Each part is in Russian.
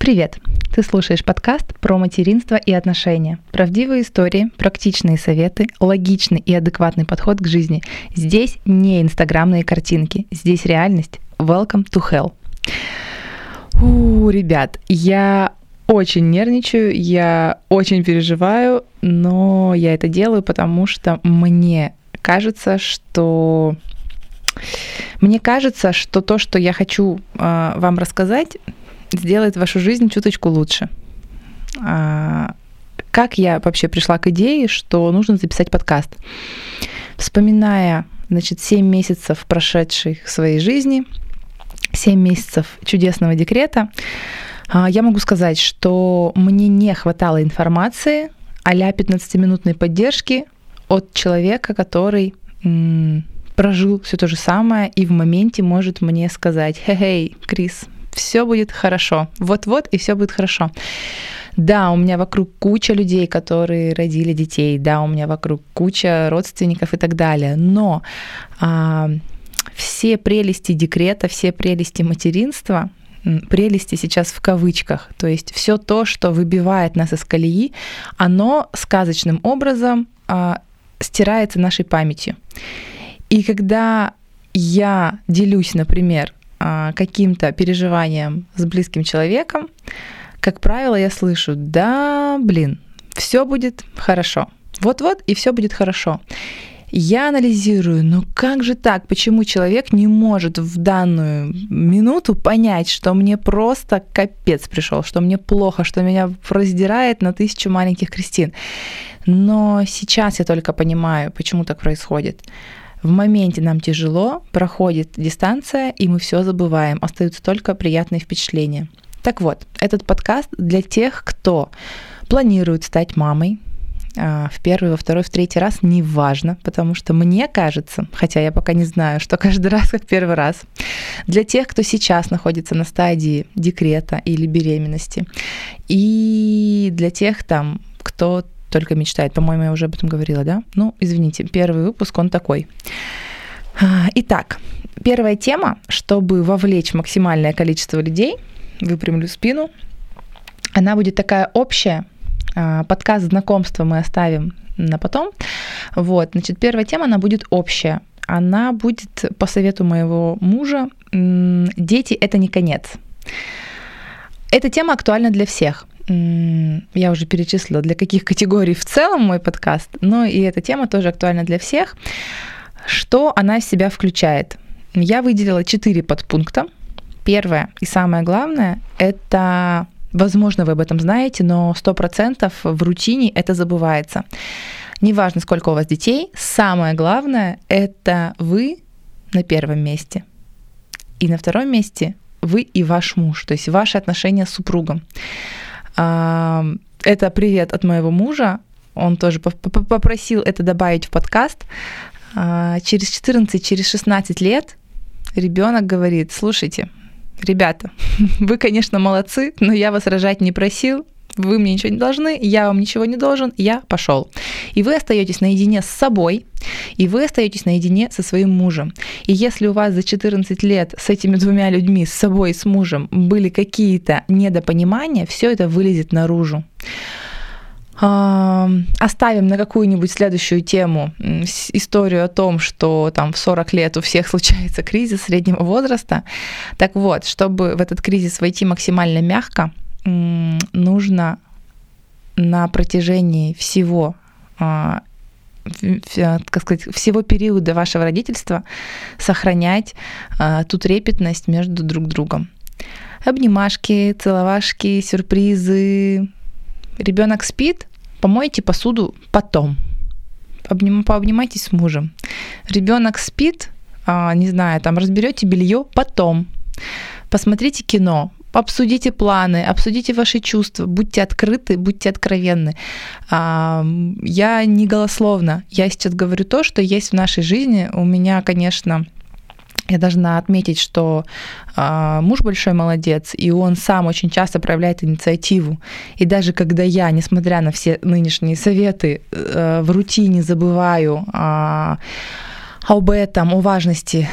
Привет! Ты слушаешь подкаст про материнство и отношения. Правдивые истории, практичные советы, логичный и адекватный подход к жизни. Здесь не инстаграмные картинки, здесь реальность. Welcome to hell. У, ребят, я очень нервничаю, я очень переживаю, но я это делаю, потому что мне кажется, что мне кажется, что то, что я хочу э, вам рассказать, сделает вашу жизнь чуточку лучше. А, как я вообще пришла к идее, что нужно записать подкаст? Вспоминая, значит, 7 месяцев прошедших своей жизни, 7 месяцев чудесного декрета, а, я могу сказать, что мне не хватало информации а 15-минутной поддержки от человека, который прожил все то же самое и в моменте может мне сказать, «Хей, Крис, все будет хорошо. Вот-вот, и все будет хорошо. Да, у меня вокруг куча людей, которые родили детей, да, у меня вокруг куча родственников и так далее, но а, все прелести декрета, все прелести материнства, прелести сейчас в кавычках, то есть все то, что выбивает нас из колеи, оно сказочным образом а, стирается нашей памятью. И когда я делюсь, например, каким-то переживанием с близким человеком, как правило, я слышу, да, блин, все будет хорошо. Вот-вот, и все будет хорошо. Я анализирую, ну как же так, почему человек не может в данную минуту понять, что мне просто капец пришел, что мне плохо, что меня раздирает на тысячу маленьких крестин. Но сейчас я только понимаю, почему так происходит. В моменте нам тяжело, проходит дистанция, и мы все забываем. Остаются только приятные впечатления. Так вот, этот подкаст для тех, кто планирует стать мамой, а, в первый, во второй, в третий раз, неважно, потому что мне кажется, хотя я пока не знаю, что каждый раз как первый раз, для тех, кто сейчас находится на стадии декрета или беременности, и для тех там, кто только мечтает. По-моему, я уже об этом говорила, да? Ну, извините, первый выпуск, он такой. А, итак, первая тема, чтобы вовлечь максимальное количество людей, выпрямлю спину, она будет такая общая. А, подкаст знакомства мы оставим на потом. Вот, значит, первая тема, она будет общая. Она будет по совету моего мужа. Дети – это не конец. Эта тема актуальна для всех я уже перечислила, для каких категорий в целом мой подкаст, но и эта тема тоже актуальна для всех. Что она в себя включает? Я выделила четыре подпункта. Первое и самое главное – это, возможно, вы об этом знаете, но 100% в рутине это забывается. Неважно, сколько у вас детей, самое главное – это вы на первом месте. И на втором месте вы и ваш муж, то есть ваши отношения с супругом. Это привет от моего мужа. Он тоже попросил это добавить в подкаст. А, через 14, через 16 лет ребенок говорит, слушайте, ребята, вы, конечно, молодцы, но я вас рожать не просил, вы мне ничего не должны, я вам ничего не должен, я пошел. И вы остаетесь наедине с собой, и вы остаетесь наедине со своим мужем. И если у вас за 14 лет с этими двумя людьми, с собой и с мужем, были какие-то недопонимания, все это вылезет наружу оставим на какую-нибудь следующую тему историю о том, что там в 40 лет у всех случается кризис среднего возраста. Так вот, чтобы в этот кризис войти максимально мягко, нужно на протяжении всего а, как сказать, всего периода вашего родительства сохранять а, ту трепетность между друг другом. Обнимашки, целовашки, сюрпризы. Ребенок спит, помойте посуду потом. Обним, пообнимайтесь с мужем. Ребенок спит, а, не знаю, там разберете белье потом. Посмотрите кино, обсудите планы, обсудите ваши чувства, будьте открыты, будьте откровенны. Я не голословно, я сейчас говорю то, что есть в нашей жизни. У меня, конечно, я должна отметить, что э, муж большой молодец, и он сам очень часто проявляет инициативу. И даже когда я, несмотря на все нынешние советы, э, в рутине забываю э, об этом, о важности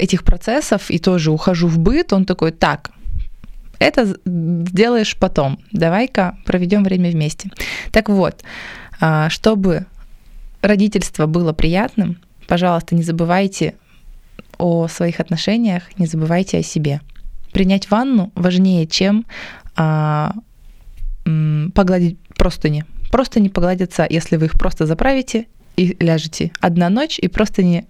этих процессов и тоже ухожу в быт, он такой, так, это сделаешь потом. Давай-ка проведем время вместе. Так вот, а, чтобы родительство было приятным, пожалуйста, не забывайте о своих отношениях, не забывайте о себе. Принять ванну важнее, чем а, погладить простыни. Просто не погладятся, если вы их просто заправите и ляжете. Одна ночь и просто не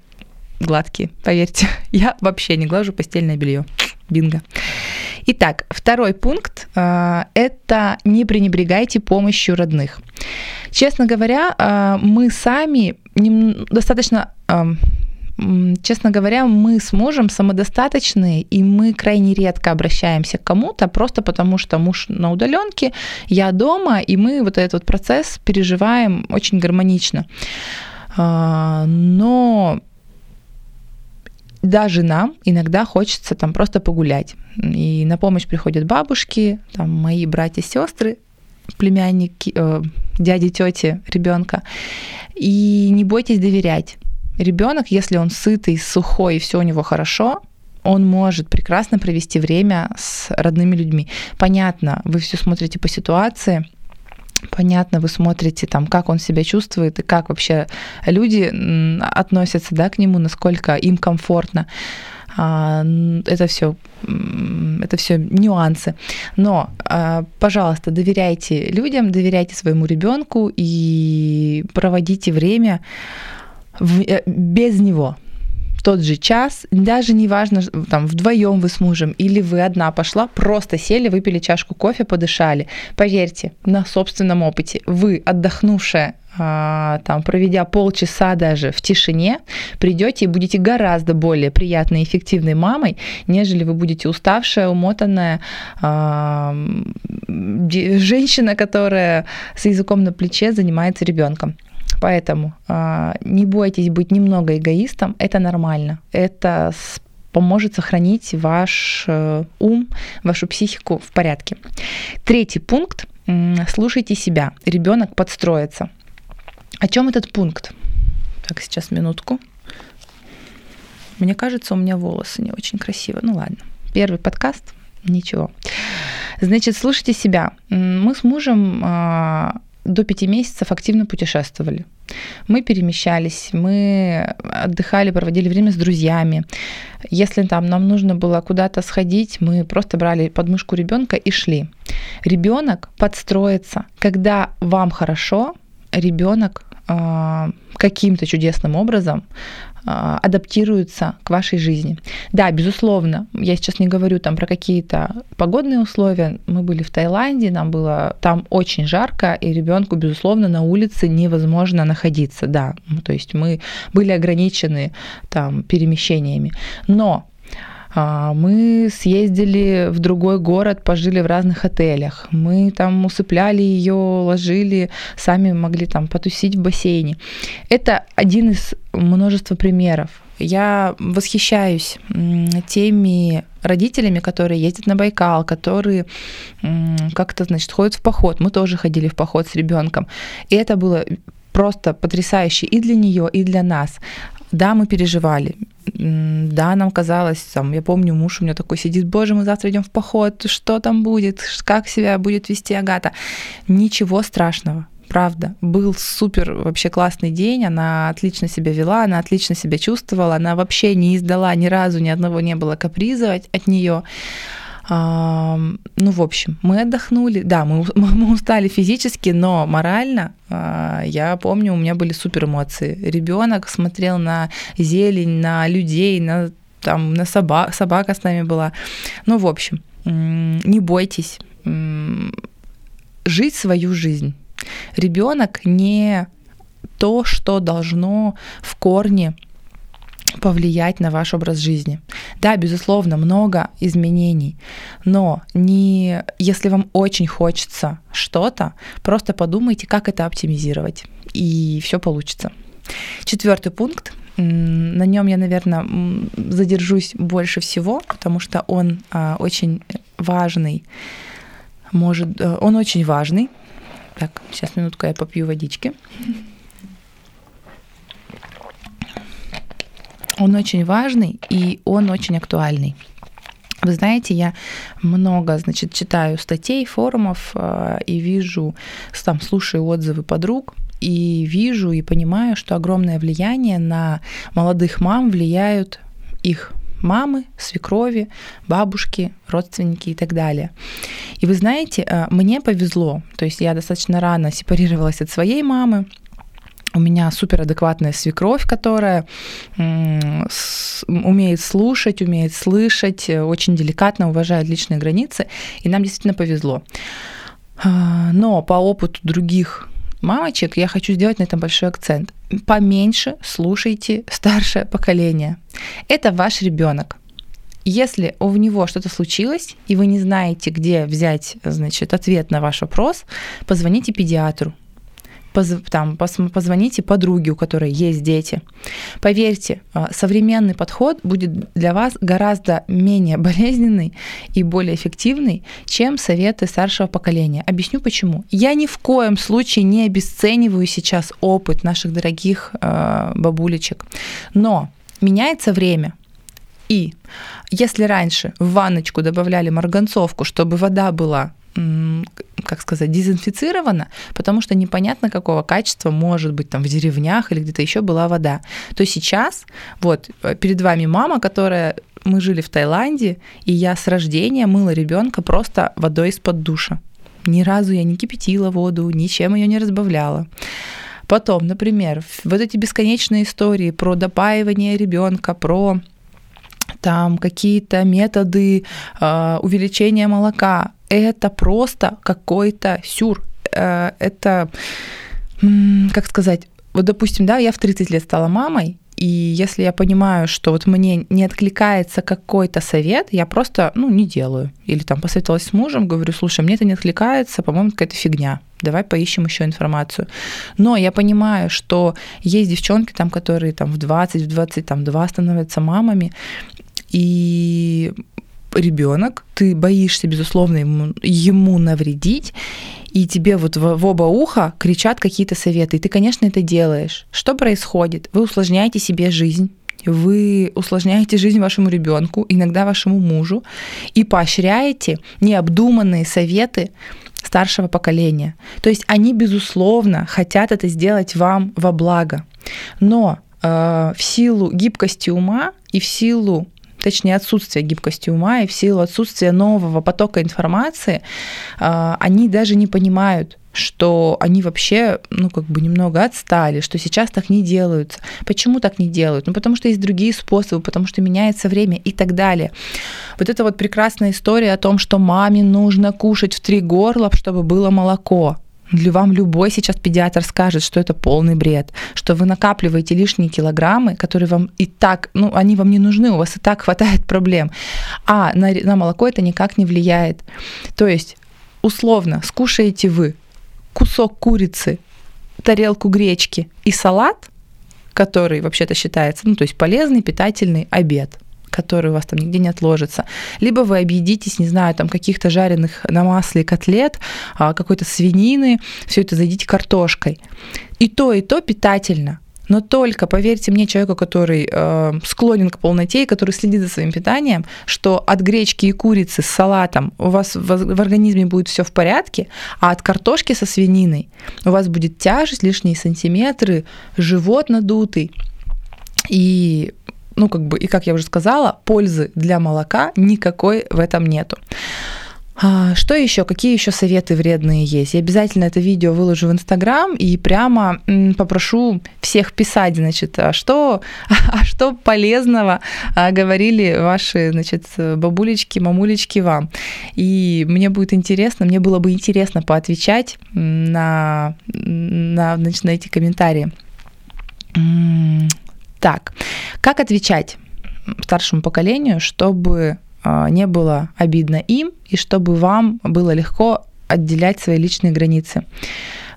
гладкие, поверьте. Я вообще не глажу постельное белье. Бинго. Итак, второй пункт э, – это не пренебрегайте помощью родных. Честно говоря, э, мы сами достаточно э, честно говоря, мы с мужем самодостаточные, и мы крайне редко обращаемся к кому-то, просто потому что муж на удаленке, я дома, и мы вот этот вот процесс переживаем очень гармонично. Но даже нам иногда хочется там просто погулять. И на помощь приходят бабушки, там мои братья, сестры, племянники, э, дяди, тети ребенка. И не бойтесь доверять. Ребенок, если он сытый, сухой все у него хорошо, он может прекрасно провести время с родными людьми. Понятно, вы все смотрите по ситуации, понятно, вы смотрите там, как он себя чувствует и как вообще люди относятся да, к нему, насколько им комфортно. А, это все, это все нюансы. Но, а, пожалуйста, доверяйте людям, доверяйте своему ребенку и проводите время э, без него тот же час, даже не важно, там, вдвоем вы с мужем или вы одна пошла, просто сели, выпили чашку кофе, подышали. Поверьте, на собственном опыте, вы, отдохнувшая а, там, проведя полчаса даже в тишине, придете и будете гораздо более приятной и эффективной мамой, нежели вы будете уставшая, умотанная а, женщина, которая с языком на плече занимается ребенком. Поэтому э, не бойтесь быть немного эгоистом, это нормально. Это поможет сохранить ваш э, ум, вашу психику в порядке. Третий пункт. Слушайте себя. Ребенок подстроится. О чем этот пункт? Так, сейчас минутку. Мне кажется, у меня волосы не очень красиво. Ну ладно. Первый подкаст. Ничего. Значит, слушайте себя. Мы с мужем а, до пяти месяцев активно путешествовали. Мы перемещались, мы отдыхали, проводили время с друзьями. Если там нам нужно было куда-то сходить, мы просто брали подмышку ребенка и шли. Ребенок подстроится. Когда вам хорошо, ребенок э, каким-то чудесным образом а, адаптируются к вашей жизни. Да, безусловно, я сейчас не говорю там про какие-то погодные условия. Мы были в Таиланде, нам было там очень жарко, и ребенку, безусловно, на улице невозможно находиться. Да, то есть мы были ограничены там перемещениями. Но а, мы съездили в другой город, пожили в разных отелях. Мы там усыпляли ее, ложили, сами могли там потусить в бассейне. Это один из множества примеров. Я восхищаюсь теми родителями, которые ездят на Байкал, которые как-то, значит, ходят в поход. Мы тоже ходили в поход с ребенком. И это было просто потрясающе и для нее, и для нас. Да, мы переживали. Да, нам казалось, там, я помню, муж у меня такой сидит, боже, мы завтра идем в поход, что там будет, как себя будет вести Агата. Ничего страшного правда. Был супер вообще классный день, она отлично себя вела, она отлично себя чувствовала, она вообще не издала ни разу, ни одного не было каприза от нее. Ну, в общем, мы отдохнули. Да, мы, мы устали физически, но морально, а, я помню, у меня были супер эмоции. Ребенок смотрел на зелень, на людей, на, там, на собак, собака с нами была. Ну, в общем, не бойтесь жить свою жизнь. Ребенок не то, что должно в корне повлиять на ваш образ жизни. Да, безусловно, много изменений, но не, если вам очень хочется что-то, просто подумайте, как это оптимизировать, и все получится. Четвертый пункт. На нем я, наверное, задержусь больше всего, потому что он а, очень важный. Может, э, он очень важный. Так, сейчас минутку я попью водички. Он очень важный и он очень актуальный. Вы знаете, я много, значит, читаю статей, форумов э, и вижу, там, слушаю отзывы подруг, и вижу и понимаю, что огромное влияние на молодых мам влияют их мамы, свекрови, бабушки, родственники и так далее. И вы знаете, э, мне повезло, то есть я достаточно рано сепарировалась от своей мамы, у меня суперадекватная свекровь, которая умеет слушать, умеет слышать, очень деликатно уважает личные границы, и нам действительно повезло. А, но по опыту других мамочек я хочу сделать на этом большой акцент. Поменьше слушайте старшее поколение. Это ваш ребенок. Если у него что-то случилось, и вы не знаете, где взять значит, ответ на ваш вопрос, позвоните педиатру поз, там, позвоните подруге, у которой есть дети. Поверьте, а, современный подход будет для вас гораздо менее болезненный и более эффективный, чем советы старшего поколения. Объясню почему. Я ни в коем случае не обесцениваю сейчас опыт наших дорогих э, бабулечек, но меняется время. И если раньше в ванночку добавляли марганцовку, чтобы вода была как сказать, дезинфицирована, потому что непонятно, какого качества может быть там в деревнях или где-то еще была вода, то сейчас вот э, перед вами мама, которая мы жили в Таиланде, и я с рождения мыла ребенка просто водой из-под душа. Ни разу я не кипятила воду, ничем ее не разбавляла. Потом, например, вот эти бесконечные истории про допаивание ребенка, про там какие-то методы э, увеличения молока это просто какой-то сюр. Э, это, как сказать, вот, допустим, да, я в 30 лет стала мамой, и если я понимаю, что вот мне не откликается какой-то совет, я просто, ну, не делаю. Или там посоветовалась с мужем, говорю, слушай, мне это не откликается, по-моему, какая-то фигня. Давай поищем еще информацию. Но я понимаю, что есть девчонки, там, которые там в 20, в 22 становятся мамами, и ребенок, ты боишься, безусловно, ему, ему навредить, и тебе вот в, в оба уха кричат какие-то советы, и ты, конечно, это делаешь. Что происходит? Вы усложняете себе жизнь, вы усложняете жизнь вашему ребенку, иногда вашему мужу, и поощряете необдуманные советы старшего поколения. То есть они, безусловно, хотят это сделать вам во благо. Но э, в силу гибкости ума и в силу точнее отсутствие гибкости ума и в силу отсутствия нового потока информации, а, они даже не понимают, что они вообще, ну, как бы немного отстали, что сейчас так не делают. Почему так не делают? Ну, потому что есть другие способы, потому что меняется время и так далее. Вот это вот прекрасная история о том, что маме нужно кушать в три горла, чтобы было молоко. Для вам любой сейчас педиатр скажет, что это полный бред, что вы накапливаете лишние килограммы, которые вам и так, ну, они вам не нужны, у вас и так хватает проблем. А на, на молоко это никак не влияет. То есть, условно, скушаете вы кусок курицы, тарелку гречки и салат, который вообще-то считается, ну, то есть полезный, питательный обед который у вас там нигде не отложится. Либо вы объедитесь, не знаю, там каких-то жареных на масле котлет, а, какой-то свинины, все это зайдите картошкой. И то, и то питательно. Но только, поверьте мне, человеку, который э, склонен к полноте и который следит за своим питанием, что от гречки и курицы с салатом у вас в, в организме будет все в порядке, а от картошки со свининой у вас будет тяжесть, лишние сантиметры, живот надутый. И ну, как бы, и как я уже сказала, пользы для молока никакой в этом нету. А, что еще? Какие еще советы вредные есть? Я обязательно это видео выложу в Инстаграм и прямо попрошу всех писать, значит, а что, а что полезного а, говорили ваши, значит, бабулечки, мамулечки вам. И мне будет интересно, мне было бы интересно поотвечать на, на, значит, на эти комментарии. Так, как отвечать старшему поколению, чтобы а, не было обидно им и чтобы вам было легко отделять свои личные границы?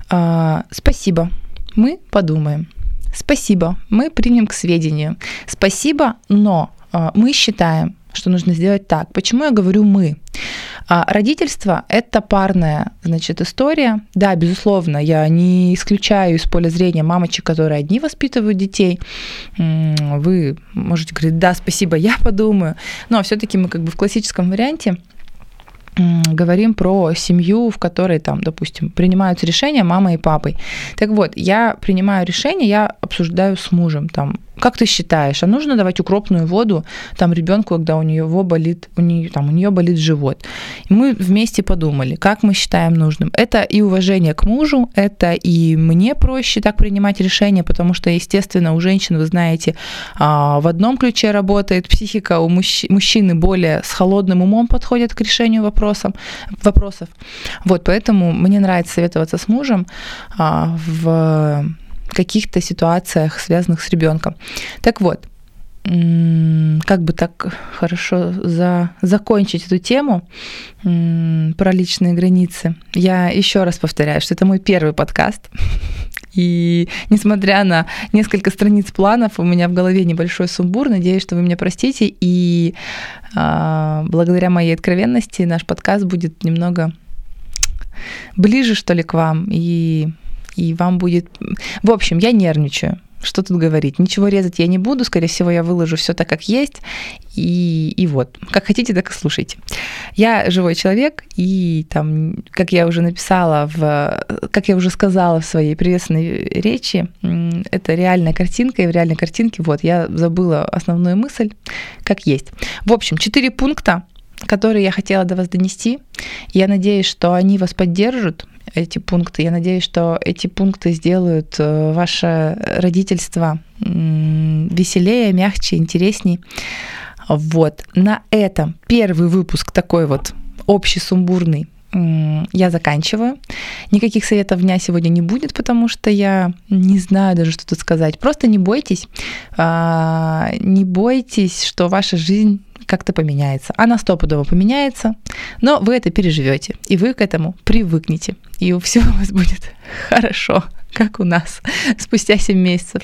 А, спасибо, мы подумаем. Спасибо, мы примем к сведению. Спасибо, но а, мы считаем, что нужно сделать так. Почему я говорю мы? А родительство – это парная значит, история. Да, безусловно, я не исключаю из поля зрения мамочек, которые одни воспитывают детей. Вы можете говорить, да, спасибо, я подумаю. Но все-таки мы как бы в классическом варианте говорим про семью, в которой там, допустим, принимаются решения мамой и папой. Так вот, я принимаю решение, я обсуждаю с мужем, там, как ты считаешь, а нужно давать укропную воду там ребенку, когда у него болит, у нее, там, у нее болит живот? И мы вместе подумали, как мы считаем нужным. Это и уважение к мужу, это и мне проще так принимать решения, потому что, естественно, у женщин, вы знаете, а, в одном ключе работает психика, у мужчины более с холодным умом подходят к решению вопросов. вопросов. Вот, поэтому мне нравится советоваться с мужем а, в каких-то ситуациях, связанных с ребенком. Так вот, как бы так хорошо за, закончить эту тему про личные границы. Я еще раз повторяю, что это мой первый подкаст. И несмотря на несколько страниц планов, у меня в голове небольшой сумбур. Надеюсь, что вы меня простите. И э, благодаря моей откровенности наш подкаст будет немного ближе, что ли, к вам. И и вам будет... В общем, я нервничаю. Что тут говорить? Ничего резать я не буду, скорее всего, я выложу все так, как есть. И, и вот, как хотите, так и слушайте. Я живой человек, и там, как я уже написала, в, как я уже сказала в своей приветственной речи, это реальная картинка, и в реальной картинке, вот, я забыла основную мысль, как есть. В общем, четыре пункта, которые я хотела до вас донести. Я надеюсь, что они вас поддержат, эти пункты. Я надеюсь, что эти пункты сделают э, ваше родительство веселее, мягче, интересней. Вот. На этом первый выпуск такой вот общий сумбурный я заканчиваю. Никаких советов дня сегодня не будет, потому что я не знаю даже, что тут сказать. Просто не бойтесь, а, не бойтесь, что ваша жизнь как-то поменяется. Она стопудово поменяется, но вы это переживете, и вы к этому привыкнете, и у всего у вас будет хорошо, как у нас, спустя 7 месяцев.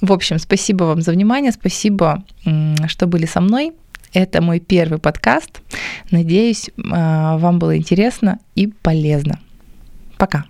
В общем, спасибо вам за внимание, спасибо, что были со мной. Это мой первый подкаст. Надеюсь, а, вам было интересно и полезно. Пока.